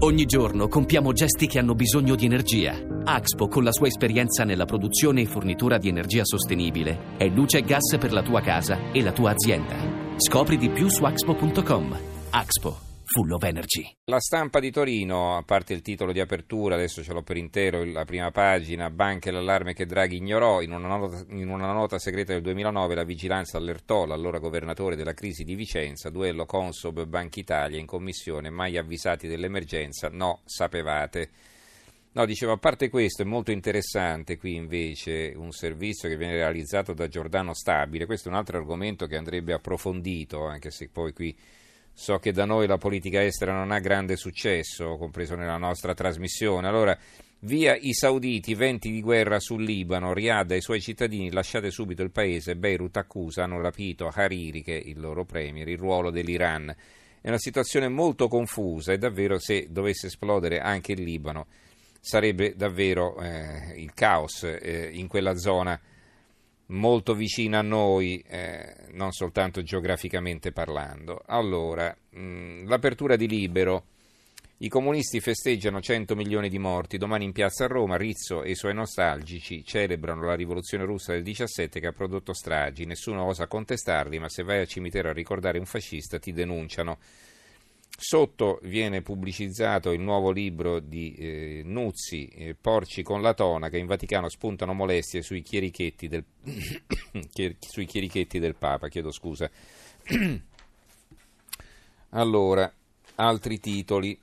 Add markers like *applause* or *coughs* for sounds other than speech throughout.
Ogni giorno compiamo gesti che hanno bisogno di energia. Axpo, con la sua esperienza nella produzione e fornitura di energia sostenibile, è luce e gas per la tua casa e la tua azienda. Scopri di più su axpo.com. Axpo Full of Energy. La stampa di Torino, a parte il titolo di apertura, adesso ce l'ho per intero, la prima pagina, banche l'allarme che Draghi ignorò, in una, nota, in una nota segreta del 2009 la vigilanza allertò l'allora governatore della crisi di Vicenza, duello Consob Banca Italia in commissione, mai avvisati dell'emergenza, no, sapevate. No, dicevo, a parte questo, è molto interessante qui invece un servizio che viene realizzato da Giordano Stabile, questo è un altro argomento che andrebbe approfondito, anche se poi qui So che da noi la politica estera non ha grande successo, compreso nella nostra trasmissione. Allora, via i sauditi, venti di guerra sul Libano, Riyadh e i suoi cittadini, lasciate subito il paese. Beirut accusa, hanno rapito Hariri, che è il loro premier, il ruolo dell'Iran. È una situazione molto confusa e davvero se dovesse esplodere anche il Libano sarebbe davvero eh, il caos eh, in quella zona molto vicina a noi, eh, non soltanto geograficamente parlando. Allora, mh, mm, l'apertura di Libero. I comunisti festeggiano 100 milioni di morti. Domani in piazza a Roma, Rizzo e i suoi nostalgici celebrano la rivoluzione russa del 17 che ha prodotto stragi. Nessuno osa contestarli, ma se vai al cimitero a ricordare un fascista ti denunciano. Sotto viene pubblicizzato il nuovo libro di eh, Nuzzi, eh, Porci con la tonaca, in Vaticano spuntano molestie sui chierichetti del, *coughs* sui chierichetti del Papa, chiedo scusa. *coughs* allora, altri titoli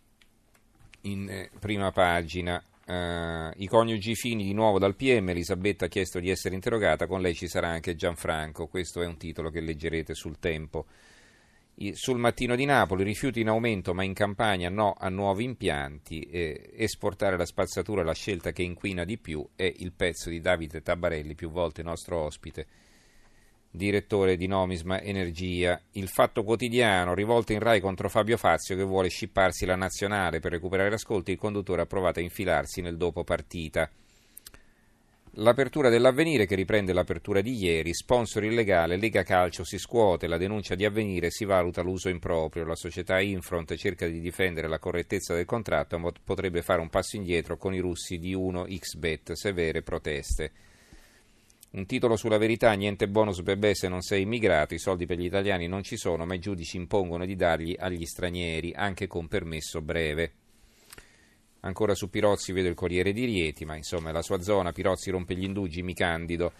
in eh, prima pagina. Uh, I coniugi fini di nuovo dal PM, Elisabetta ha chiesto di essere interrogata, con lei ci sarà anche Gianfranco, questo è un titolo che leggerete sul tempo. Sul mattino di Napoli, rifiuti in aumento ma in campagna no a nuovi impianti, eh, esportare la spazzatura è la scelta che inquina di più, è il pezzo di Davide Tabarelli, più volte nostro ospite, direttore di Nomisma Energia. Il fatto quotidiano, rivolto in Rai contro Fabio Fazio che vuole scipparsi la nazionale per recuperare l'ascolto, il conduttore ha provato a infilarsi nel dopo partita. L'apertura dell'avvenire che riprende l'apertura di ieri, sponsor illegale, Lega Calcio si scuote, la denuncia di avvenire si valuta l'uso improprio, la società Infront cerca di difendere la correttezza del contratto ma potrebbe fare un passo indietro con i russi di 1xBet, severe proteste. Un titolo sulla verità, niente bonus bebè se non sei immigrato, i soldi per gli italiani non ci sono ma i giudici impongono di darli agli stranieri anche con permesso breve. Ancora su Pirozzi vedo il Corriere di Rieti, ma insomma è la sua zona, Pirozzi rompe gli indugi, mi candido.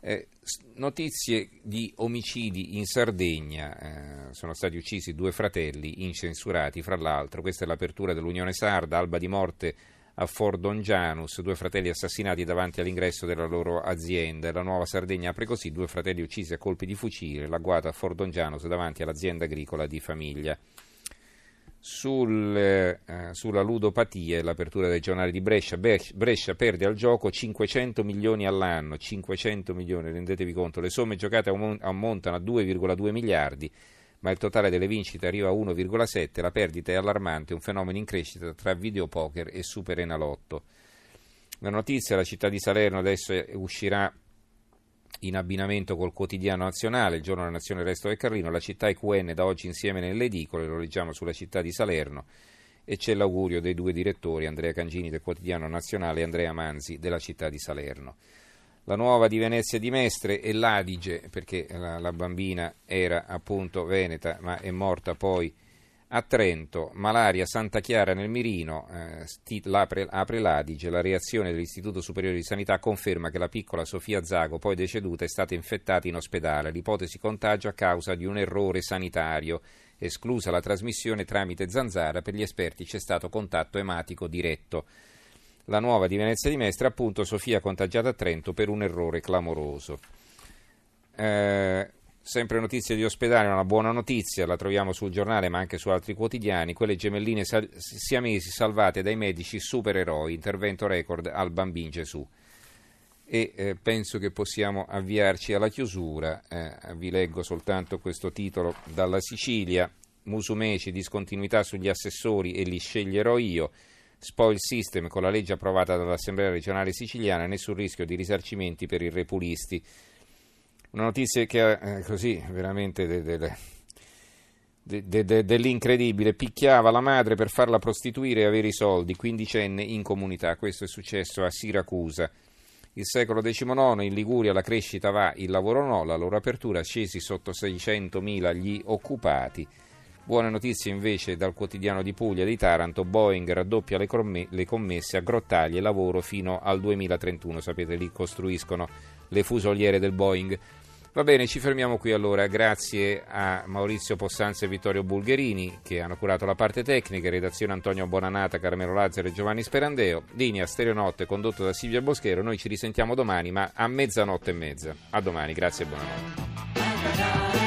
Eh, notizie di omicidi in Sardegna, eh, sono stati uccisi due fratelli incensurati, fra l'altro, questa è l'apertura dell'Unione Sarda, alba di morte a Fordongianus, due fratelli assassinati davanti all'ingresso della loro azienda. La nuova Sardegna apre così, due fratelli uccisi a colpi di fucile, l'agguato a Fordongianus davanti all'azienda agricola di famiglia sul, eh, sulla ludopatia e l'apertura del giornale di Brescia. Brescia perde al gioco 500 milioni all'anno, 500 milioni, rendetevi conto, le somme giocate ammontano a 2,2 miliardi, ma il totale delle vincite arriva a 1,7, la perdita è allarmante, un fenomeno in crescita tra videopoker e super enalotto. La notizia, la città di Salerno adesso uscirà in abbinamento col quotidiano nazionale, il giorno della nazione il resto del Carlino, la città EQN da oggi insieme nelle edicole, lo leggiamo sulla città di Salerno e c'è l'augurio dei due direttori, Andrea Cangini del quotidiano nazionale e Andrea Manzi della città di Salerno. La nuova di Venezia di Mestre e l'Adige, perché la, la bambina era appunto veneta ma è morta poi a Trento, malaria Santa Chiara nel Mirino, eh, apre, apre l'Adige, la reazione dell'Istituto Superiore di Sanità conferma che la piccola Sofia Zago, poi deceduta, è stata infettata in ospedale. L'ipotesi contagio a causa di un errore sanitario. Esclusa la trasmissione tramite zanzara, per gli esperti c'è stato contatto ematico diretto. La nuova di Venezia di Mestre, appunto, Sofia contagiata a Trento per un errore clamoroso. Eh, Sempre notizie di ospedale, una buona notizia, la troviamo sul giornale ma anche su altri quotidiani, quelle gemelline sal- siamesi salvate dai medici supereroi, intervento record al bambino Gesù. E eh, penso che possiamo avviarci alla chiusura, eh, vi leggo soltanto questo titolo dalla Sicilia, Musumeci, discontinuità sugli assessori e li sceglierò io, spoil system con la legge approvata dall'Assemblea regionale siciliana, nessun rischio di risarcimenti per i repulisti. Una notizia che ha eh, così veramente de, de, de, de, de, dell'incredibile, picchiava la madre per farla prostituire e avere i soldi, quindicenne in comunità. Questo è successo a Siracusa. Il secolo XIX in Liguria la crescita va, il lavoro no, la loro apertura scesi sotto 600.000 gli occupati. Buone notizie invece dal quotidiano di Puglia di Taranto, Boeing raddoppia le, comm- le commesse a grottaglie lavoro fino al 2031, sapete lì costruiscono le fusoliere del Boeing. Va bene, ci fermiamo qui allora. Grazie a Maurizio Possanza e Vittorio Bulgherini che hanno curato la parte tecnica, redazione Antonio Bonanata, Carmelo Lazzaro e Giovanni Sperandeo. Linea Stereonotte condotto da Silvia Boschero. Noi ci risentiamo domani, ma a mezzanotte e mezza. A domani, grazie e buonanotte.